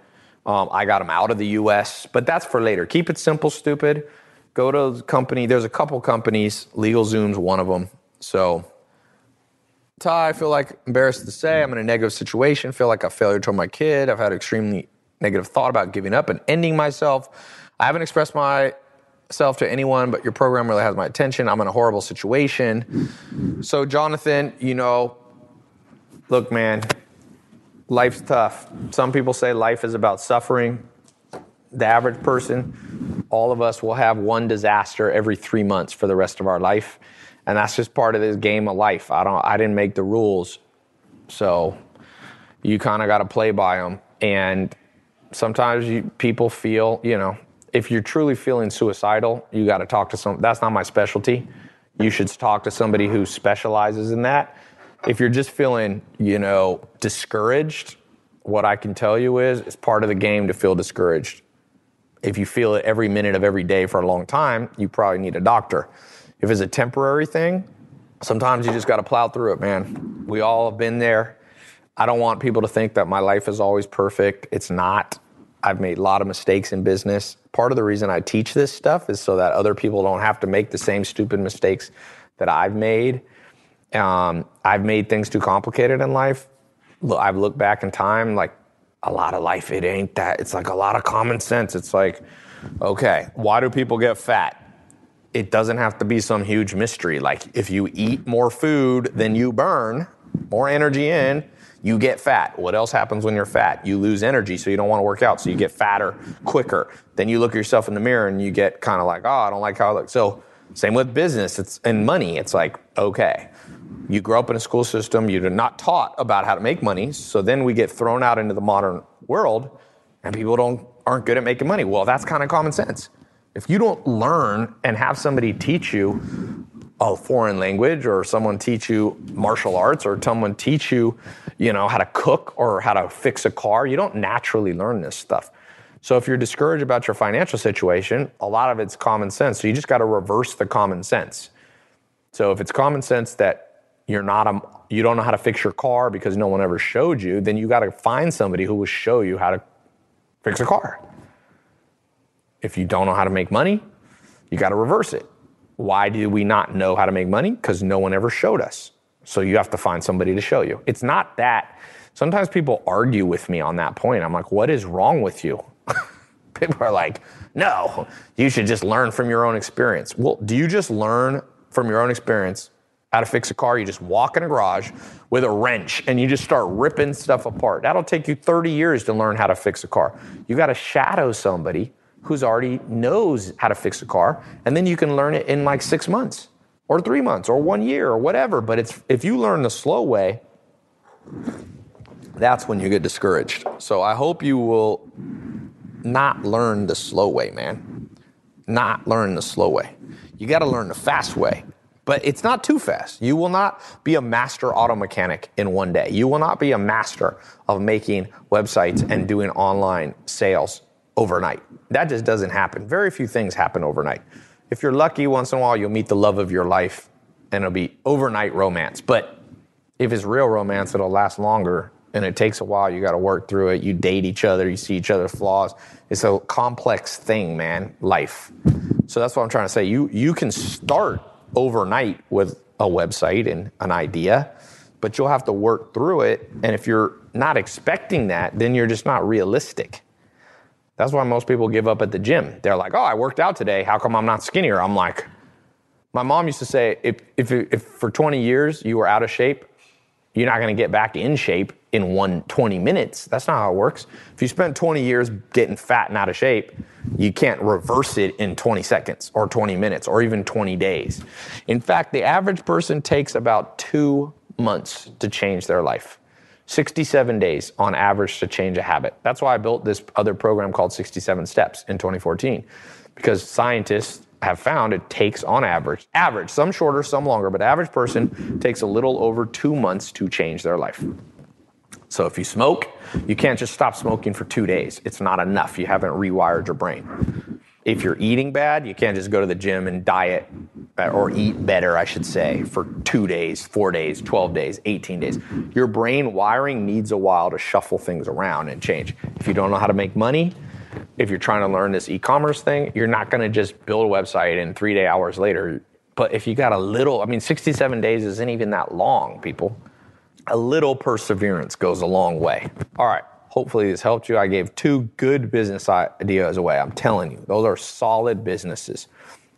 Um, I got them out of the U.S., but that's for later. Keep it simple, stupid. Go to the company. There's a couple companies. LegalZoom's one of them. So, Tai, I feel like embarrassed to say I'm in a negative situation. Feel like a failure to my kid. I've had extremely negative thought about giving up and ending myself. I haven't expressed myself to anyone, but your program really has my attention. I'm in a horrible situation. So, Jonathan, you know, look, man, life's tough. Some people say life is about suffering. The average person, all of us will have one disaster every three months for the rest of our life. And that's just part of this game of life. I don't I didn't make the rules. So you kind of got to play by them. And sometimes you, people feel, you know, if you're truly feeling suicidal, you got to talk to some. That's not my specialty. You should talk to somebody who specializes in that. If you're just feeling, you know, discouraged, what I can tell you is it's part of the game to feel discouraged. If you feel it every minute of every day for a long time, you probably need a doctor. If it's a temporary thing, sometimes you just got to plow through it, man. We all have been there. I don't want people to think that my life is always perfect. It's not. I've made a lot of mistakes in business. Part of the reason I teach this stuff is so that other people don't have to make the same stupid mistakes that I've made. Um, I've made things too complicated in life. I've looked back in time, like a lot of life, it ain't that. It's like a lot of common sense. It's like, okay, why do people get fat? It doesn't have to be some huge mystery. Like if you eat more food than you burn, more energy in, you get fat. What else happens when you're fat? You lose energy, so you don't want to work out, so you get fatter quicker. Then you look at yourself in the mirror and you get kind of like, oh, I don't like how I look. So same with business. It's and money. It's like, okay, you grow up in a school system, you're not taught about how to make money. So then we get thrown out into the modern world, and people don't aren't good at making money. Well, that's kind of common sense. If you don't learn and have somebody teach you a foreign language or someone teach you martial arts or someone teach you, you know, how to cook or how to fix a car, you don't naturally learn this stuff. So if you're discouraged about your financial situation, a lot of it's common sense. So you just got to reverse the common sense. So if it's common sense that you're not a you don't know how to fix your car because no one ever showed you, then you got to find somebody who will show you how to fix a car. If you don't know how to make money, you got to reverse it. Why do we not know how to make money? Because no one ever showed us. So you have to find somebody to show you. It's not that. Sometimes people argue with me on that point. I'm like, what is wrong with you? people are like, no, you should just learn from your own experience. Well, do you just learn from your own experience how to fix a car? You just walk in a garage with a wrench and you just start ripping stuff apart. That'll take you 30 years to learn how to fix a car. You got to shadow somebody who's already knows how to fix a car, and then you can learn it in like six months or three months or one year or whatever. But it's if you learn the slow way, that's when you get discouraged. So I hope you will not learn the slow way, man. Not learn the slow way. You got to learn the fast way. But it's not too fast. You will not be a master auto mechanic in one day. You will not be a master of making websites and doing online sales overnight. That just doesn't happen. Very few things happen overnight. If you're lucky, once in a while, you'll meet the love of your life and it'll be overnight romance. But if it's real romance, it'll last longer and it takes a while. You got to work through it. You date each other, you see each other's flaws. It's a complex thing, man, life. So that's what I'm trying to say. You, you can start overnight with a website and an idea, but you'll have to work through it. And if you're not expecting that, then you're just not realistic. That's why most people give up at the gym. They're like, oh, I worked out today. How come I'm not skinnier? I'm like, my mom used to say, if, if, if for 20 years you were out of shape, you're not going to get back in shape in one 20 minutes. That's not how it works. If you spend 20 years getting fat and out of shape, you can't reverse it in 20 seconds or 20 minutes or even 20 days. In fact, the average person takes about two months to change their life. 67 days on average to change a habit. That's why I built this other program called 67 Steps in 2014, because scientists have found it takes on average, average, some shorter, some longer, but average person takes a little over two months to change their life. So if you smoke, you can't just stop smoking for two days. It's not enough. You haven't rewired your brain. If you're eating bad, you can't just go to the gym and diet or eat better, I should say, for two days, four days, 12 days, 18 days. Your brain wiring needs a while to shuffle things around and change. If you don't know how to make money, if you're trying to learn this e-commerce thing, you're not going to just build a website and three day hours later. But if you got a little, I mean, 67 days isn't even that long, people. A little perseverance goes a long way. All right. Hopefully this helped you. I gave two good business ideas away. I'm telling you, those are solid businesses.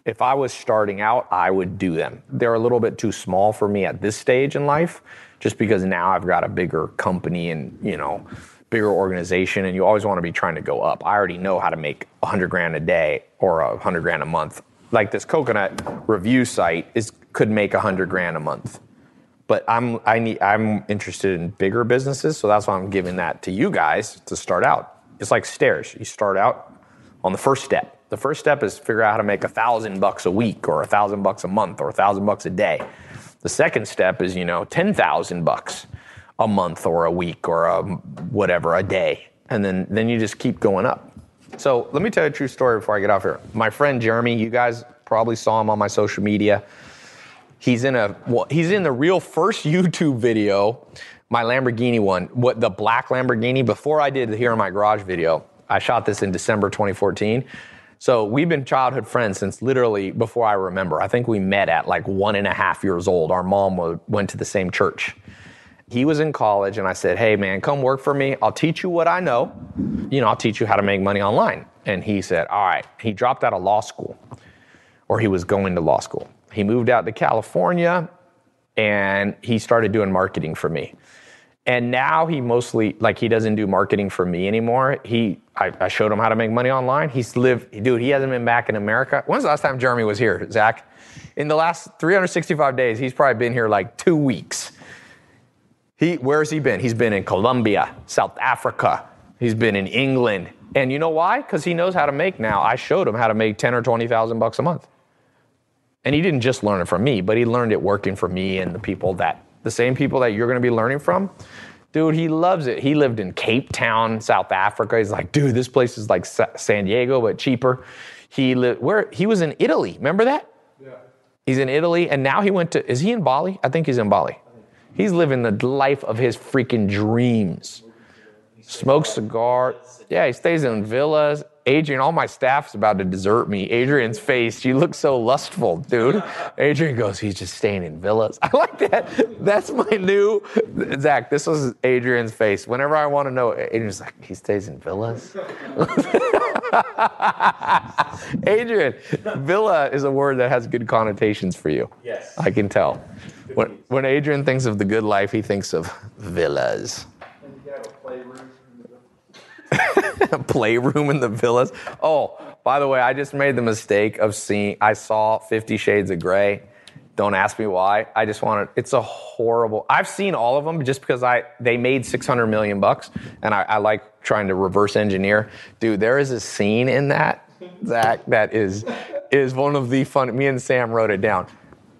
If I was starting out, I would do them. They're a little bit too small for me at this stage in life, just because now I've got a bigger company and, you know, bigger organization and you always want to be trying to go up. I already know how to make 100 grand a day or 100 grand a month. Like this coconut review site is could make 100 grand a month. But I'm I need I'm interested in bigger businesses, so that's why I'm giving that to you guys to start out. It's like stairs. You start out on the first step. The first step is figure out how to make a thousand bucks a week or a thousand bucks a month or a thousand bucks a day. The second step is, you know, 10,000 bucks a month or a week or a whatever a day and then then you just keep going up so let me tell you a true story before i get off here my friend jeremy you guys probably saw him on my social media he's in a well, he's in the real first youtube video my lamborghini one what the black lamborghini before i did the here in my garage video i shot this in december 2014 so we've been childhood friends since literally before i remember i think we met at like one and a half years old our mom went to the same church he was in college and I said, Hey man, come work for me. I'll teach you what I know. You know, I'll teach you how to make money online. And he said, All right. He dropped out of law school or he was going to law school. He moved out to California and he started doing marketing for me. And now he mostly like he doesn't do marketing for me anymore. He I, I, showed him how to make money online. He's lived, dude. He hasn't been back in America. When's the last time Jeremy was here, Zach? In the last 365 days, he's probably been here like two weeks. He, where's he been? He's been in Colombia, South Africa. He's been in England. And you know why? Because he knows how to make now. I showed him how to make 10 or 20,000 bucks a month. And he didn't just learn it from me, but he learned it working for me and the people that, the same people that you're going to be learning from. Dude, he loves it. He lived in Cape Town, South Africa. He's like, dude, this place is like San Diego, but cheaper. He lived, where, he was in Italy. Remember that? Yeah. He's in Italy. And now he went to, is he in Bali? I think he's in Bali. He's living the life of his freaking dreams. Smokes cigar. Yeah, he stays in villas. Adrian, all my staff's about to desert me. Adrian's face, she looks so lustful, dude. Adrian goes, he's just staying in villas. I like that. That's my new Zach. This was Adrian's face. Whenever I want to know, Adrian's like, he stays in villas. Adrian, villa is a word that has good connotations for you. Yes. I can tell. When, when Adrian thinks of the good life, he thinks of villas. And you have a playroom. in the- Playroom in the villas. Oh, by the way, I just made the mistake of seeing, I saw Fifty Shades of Grey Don't ask me why. I just wanted. It's a horrible. I've seen all of them just because I they made 600 million bucks, and I, I like trying to reverse engineer. Dude, there is a scene in that, Zach, that is is one of the fun. Me and Sam wrote it down.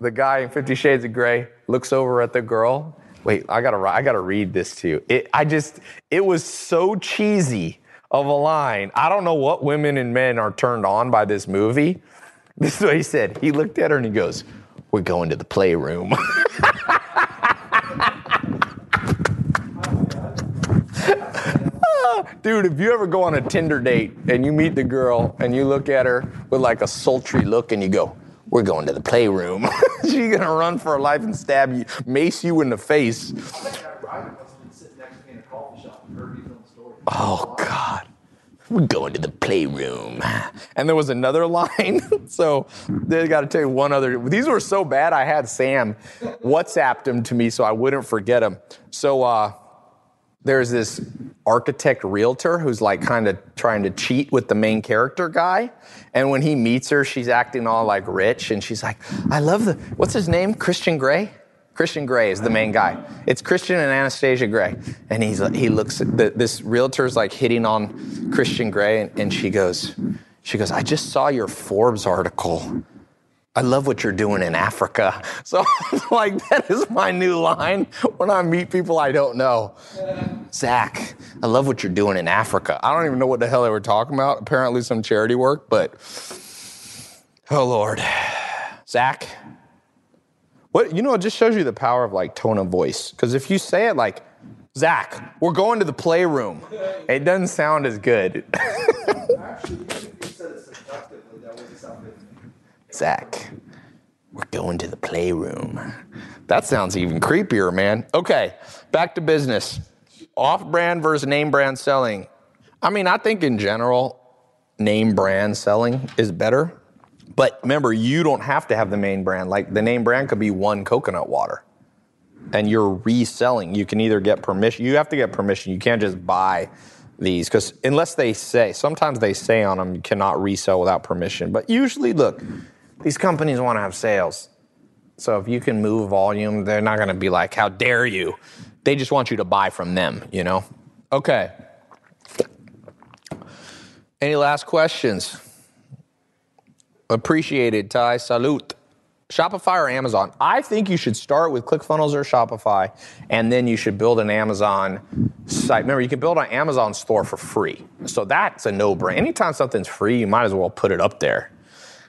The guy in Fifty Shades of Grey looks over at the girl. Wait, I gotta I gotta read this to you. It, I just it was so cheesy of a line. I don't know what women and men are turned on by this movie. This is what he said. He looked at her and he goes, "We're going to the playroom." Dude, if you ever go on a Tinder date and you meet the girl and you look at her with like a sultry look and you go, "We're going to the playroom," she's gonna run for her life and stab you, mace you in the face. Oh God. We're going to the playroom. And there was another line. so they got to tell you one other. These were so bad. I had Sam WhatsApped them to me so I wouldn't forget them. So uh, there's this architect realtor who's like kind of trying to cheat with the main character guy. And when he meets her, she's acting all like rich. And she's like, I love the, what's his name? Christian Grey? Christian Grey is the main guy. It's Christian and Anastasia Grey, and he's he looks the, this realtor's like hitting on Christian Grey, and, and she goes, she goes, I just saw your Forbes article. I love what you're doing in Africa. So like that is my new line when I meet people I don't know. Zach, I love what you're doing in Africa. I don't even know what the hell they were talking about. Apparently some charity work, but oh Lord, Zach. What you know, it just shows you the power of like tone of voice. Because if you say it like, Zach, we're going to the playroom, it doesn't sound as good. Actually, even if you said it seductively, that wouldn't sound good to me. Zach, we're going to the playroom. That sounds even creepier, man. Okay, back to business. Off brand versus name brand selling. I mean, I think in general, name brand selling is better. But remember, you don't have to have the main brand. Like the name brand could be one coconut water. And you're reselling. You can either get permission, you have to get permission. You can't just buy these because unless they say, sometimes they say on them you cannot resell without permission. But usually, look, these companies want to have sales. So if you can move volume, they're not going to be like, how dare you? They just want you to buy from them, you know? Okay. Any last questions? Appreciated, Tai. Salute. Shopify or Amazon? I think you should start with ClickFunnels or Shopify, and then you should build an Amazon site. Remember, you can build an Amazon store for free. So that's a no brainer. Anytime something's free, you might as well put it up there.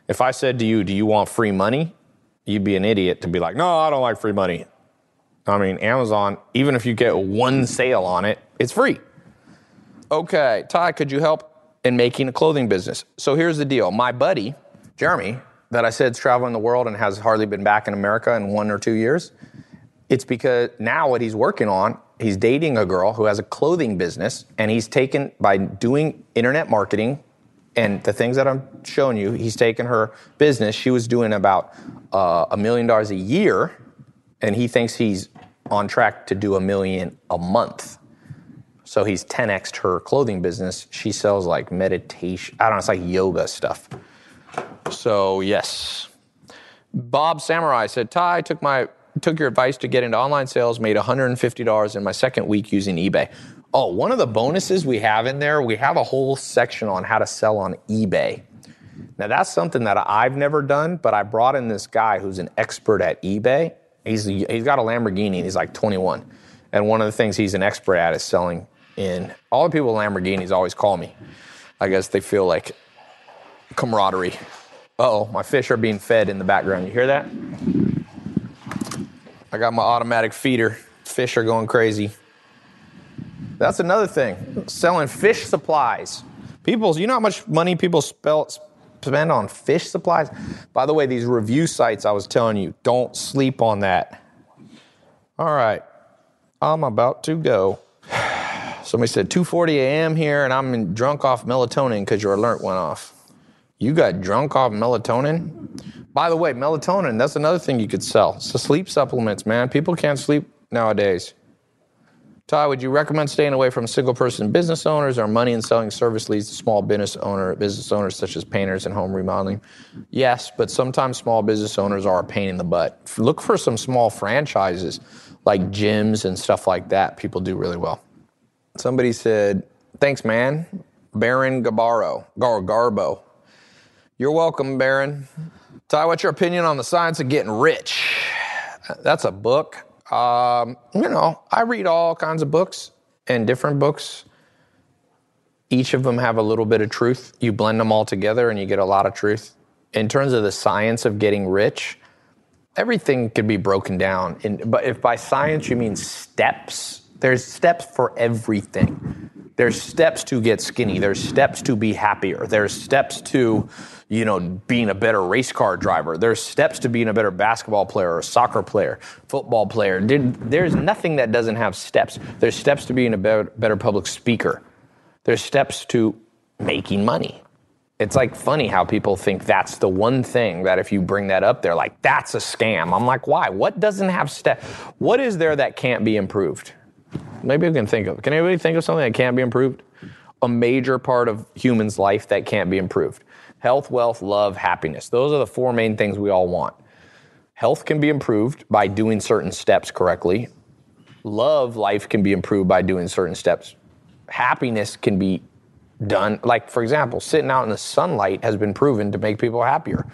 If I said to you, Do you want free money? You'd be an idiot to be like, No, I don't like free money. I mean, Amazon, even if you get one sale on it, it's free. Okay, Tai, could you help in making a clothing business? So here's the deal. My buddy, Jeremy, that I said is traveling the world and has hardly been back in America in one or two years, it's because now what he's working on, he's dating a girl who has a clothing business, and he's taken by doing internet marketing and the things that I'm showing you, he's taken her business. She was doing about uh, a million dollars a year, and he thinks he's on track to do a million a month. So he's 10xed her clothing business. She sells like meditation, I don't know, it's like yoga stuff. So yes. Bob Samurai said, Tai, took my took your advice to get into online sales, made $150 in my second week using eBay. Oh, one of the bonuses we have in there, we have a whole section on how to sell on eBay. Now that's something that I've never done, but I brought in this guy who's an expert at eBay. He's he's got a Lamborghini. He's like 21, and one of the things he's an expert at is selling in. All the people with Lamborghinis always call me. I guess they feel like camaraderie. Oh, my fish are being fed in the background. You hear that? I got my automatic feeder. Fish are going crazy. That's another thing. Selling fish supplies. People, you know how much money people spell, spend on fish supplies? By the way, these review sites I was telling you, don't sleep on that. All right, I'm about to go. Somebody said 2:40 a.m. here, and I'm drunk off melatonin because your alert went off. You got drunk off melatonin? By the way, melatonin, that's another thing you could sell. So sleep supplements, man. People can't sleep nowadays. Tai, would you recommend staying away from single person business owners or money and selling service leads to small business owner business owners such as painters and home remodeling? Yes, but sometimes small business owners are a pain in the butt. Look for some small franchises like gyms and stuff like that. People do really well. Somebody said, "Thanks, man." Baron Gabaro, Gar Garbo. You're welcome, Baron. Ty, what's your opinion on the science of getting rich? That's a book. Um, you know, I read all kinds of books and different books. Each of them have a little bit of truth. You blend them all together and you get a lot of truth. In terms of the science of getting rich, everything could be broken down. In, but if by science you mean steps, there's steps for everything. There's steps to get skinny. There's steps to be happier. There's steps to, you know, being a better race car driver. There's steps to being a better basketball player or soccer player, football player. There's nothing that doesn't have steps. There's steps to being a better, public speaker. There's steps to making money. It's like funny how people think that's the one thing that if you bring that up, they're like, that's a scam. I'm like, why? What doesn't have steps? What is there that can't be improved? Maybe we can think of. Can anybody think of something that can't be improved? A major part of humans' life that can't be improved. Health, wealth, love, happiness. Those are the four main things we all want. Health can be improved by doing certain steps correctly. Love life can be improved by doing certain steps. Happiness can be done. Like, for example, sitting out in the sunlight has been proven to make people happier.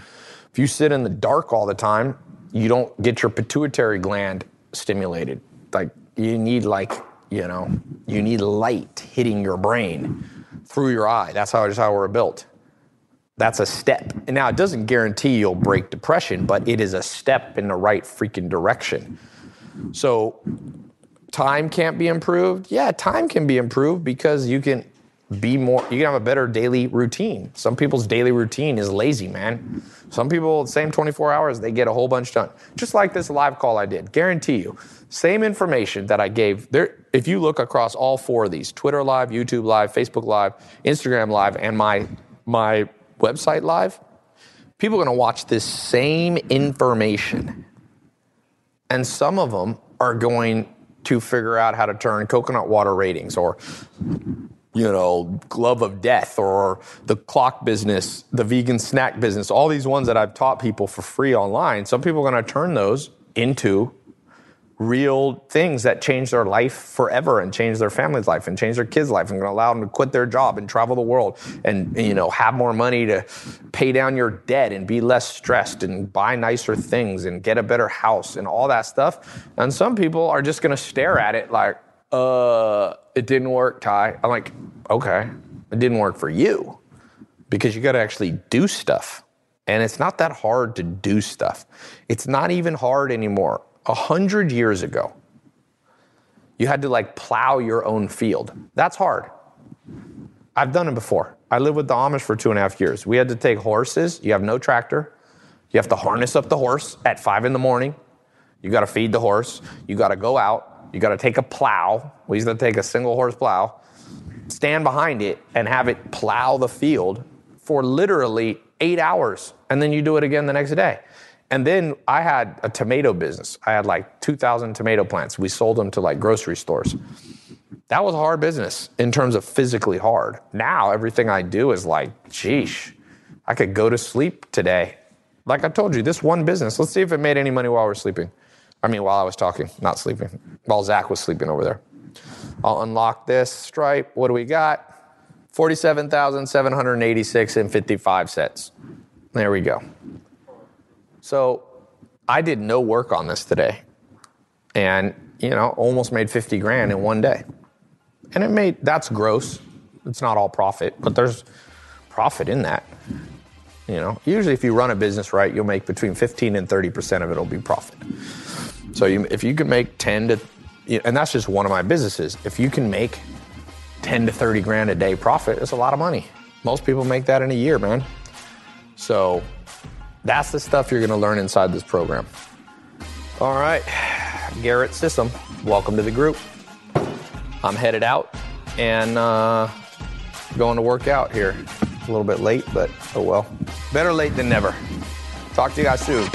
If you sit in the dark all the time, you don't get your pituitary gland stimulated. Like, you need, like, you know, you need light hitting your brain through your eye. That's how, just how we're built. That's a step. And now it doesn't guarantee you'll break depression, but it is a step in the right freaking direction. So, time can't be improved. Yeah, time can be improved because you can be more, you can have a better daily routine. Some people's daily routine is lazy, man. Some people, same 24 hours, they get a whole bunch done. Just like this live call I did. Guarantee you, same information that I gave there. If you look across all four of these Twitter Live, YouTube Live, Facebook Live, Instagram Live, and my, my website live, people are going to watch this same information. And some of them are going to figure out how to turn coconut water ratings or you know glove of death or the clock business the vegan snack business all these ones that i've taught people for free online. Some people are going to turn those into real things that change their life forever and change their family's life and change their kids' life and to allow them to quit their job and travel the world and you know have more money to pay down your debt and be less stressed and buy nicer things and get a better house and all that stuff. And some people are just to stare at it like, uh, it didn't work, Tai. I'm like, okay, it didn't work for you because you got to actually do stuff. And it's not that hard to do stuff. It's not even hard anymore. A hundred years ago, you had to like plow your own field. That's hard. I've done it before. I lived with the Amish for two and a half years. We had to take horses. You have no tractor. You have to harness up the horse at five in the morning. You got to feed the horse. You got to go out. You got to take a plow. We used to take a single horse plow, stand behind it, and have it plow the field for literally eight hours. And then you do it again the next day. And then I had a tomato business. I had like 2,000 tomato plants. We sold them to like grocery stores. That was a hard business in terms of physically hard. Now everything I do is like, sheesh, I could go to sleep today. Like I told you, this one business, let's see if it made any money while we're sleeping. I mean, while I was talking, not sleeping, while Zach was sleeping over there. I'll unlock this stripe. What do we got? 47,786 and 55 cents. There we go. So I did no work on this today and, you know, almost made 50 grand in one day. And it made, that's gross. It's not all profit, but there's profit in that. You know, usually if you run a business right, you'll make between 15 and 30% of it will be profit. So you, if you can make 10 to, you- and that's just one of my businesses. If you can make 10 to 30 grand a day profit, it's a lot of money. Most people make that in a year, man. So that's the stuff you're going to learn inside this program. All right, Garrett Sissom, welcome to the group. I'm headed out and uh, going to work out here. A little bit late, but oh well. Better late than never. Talk to you guys soon.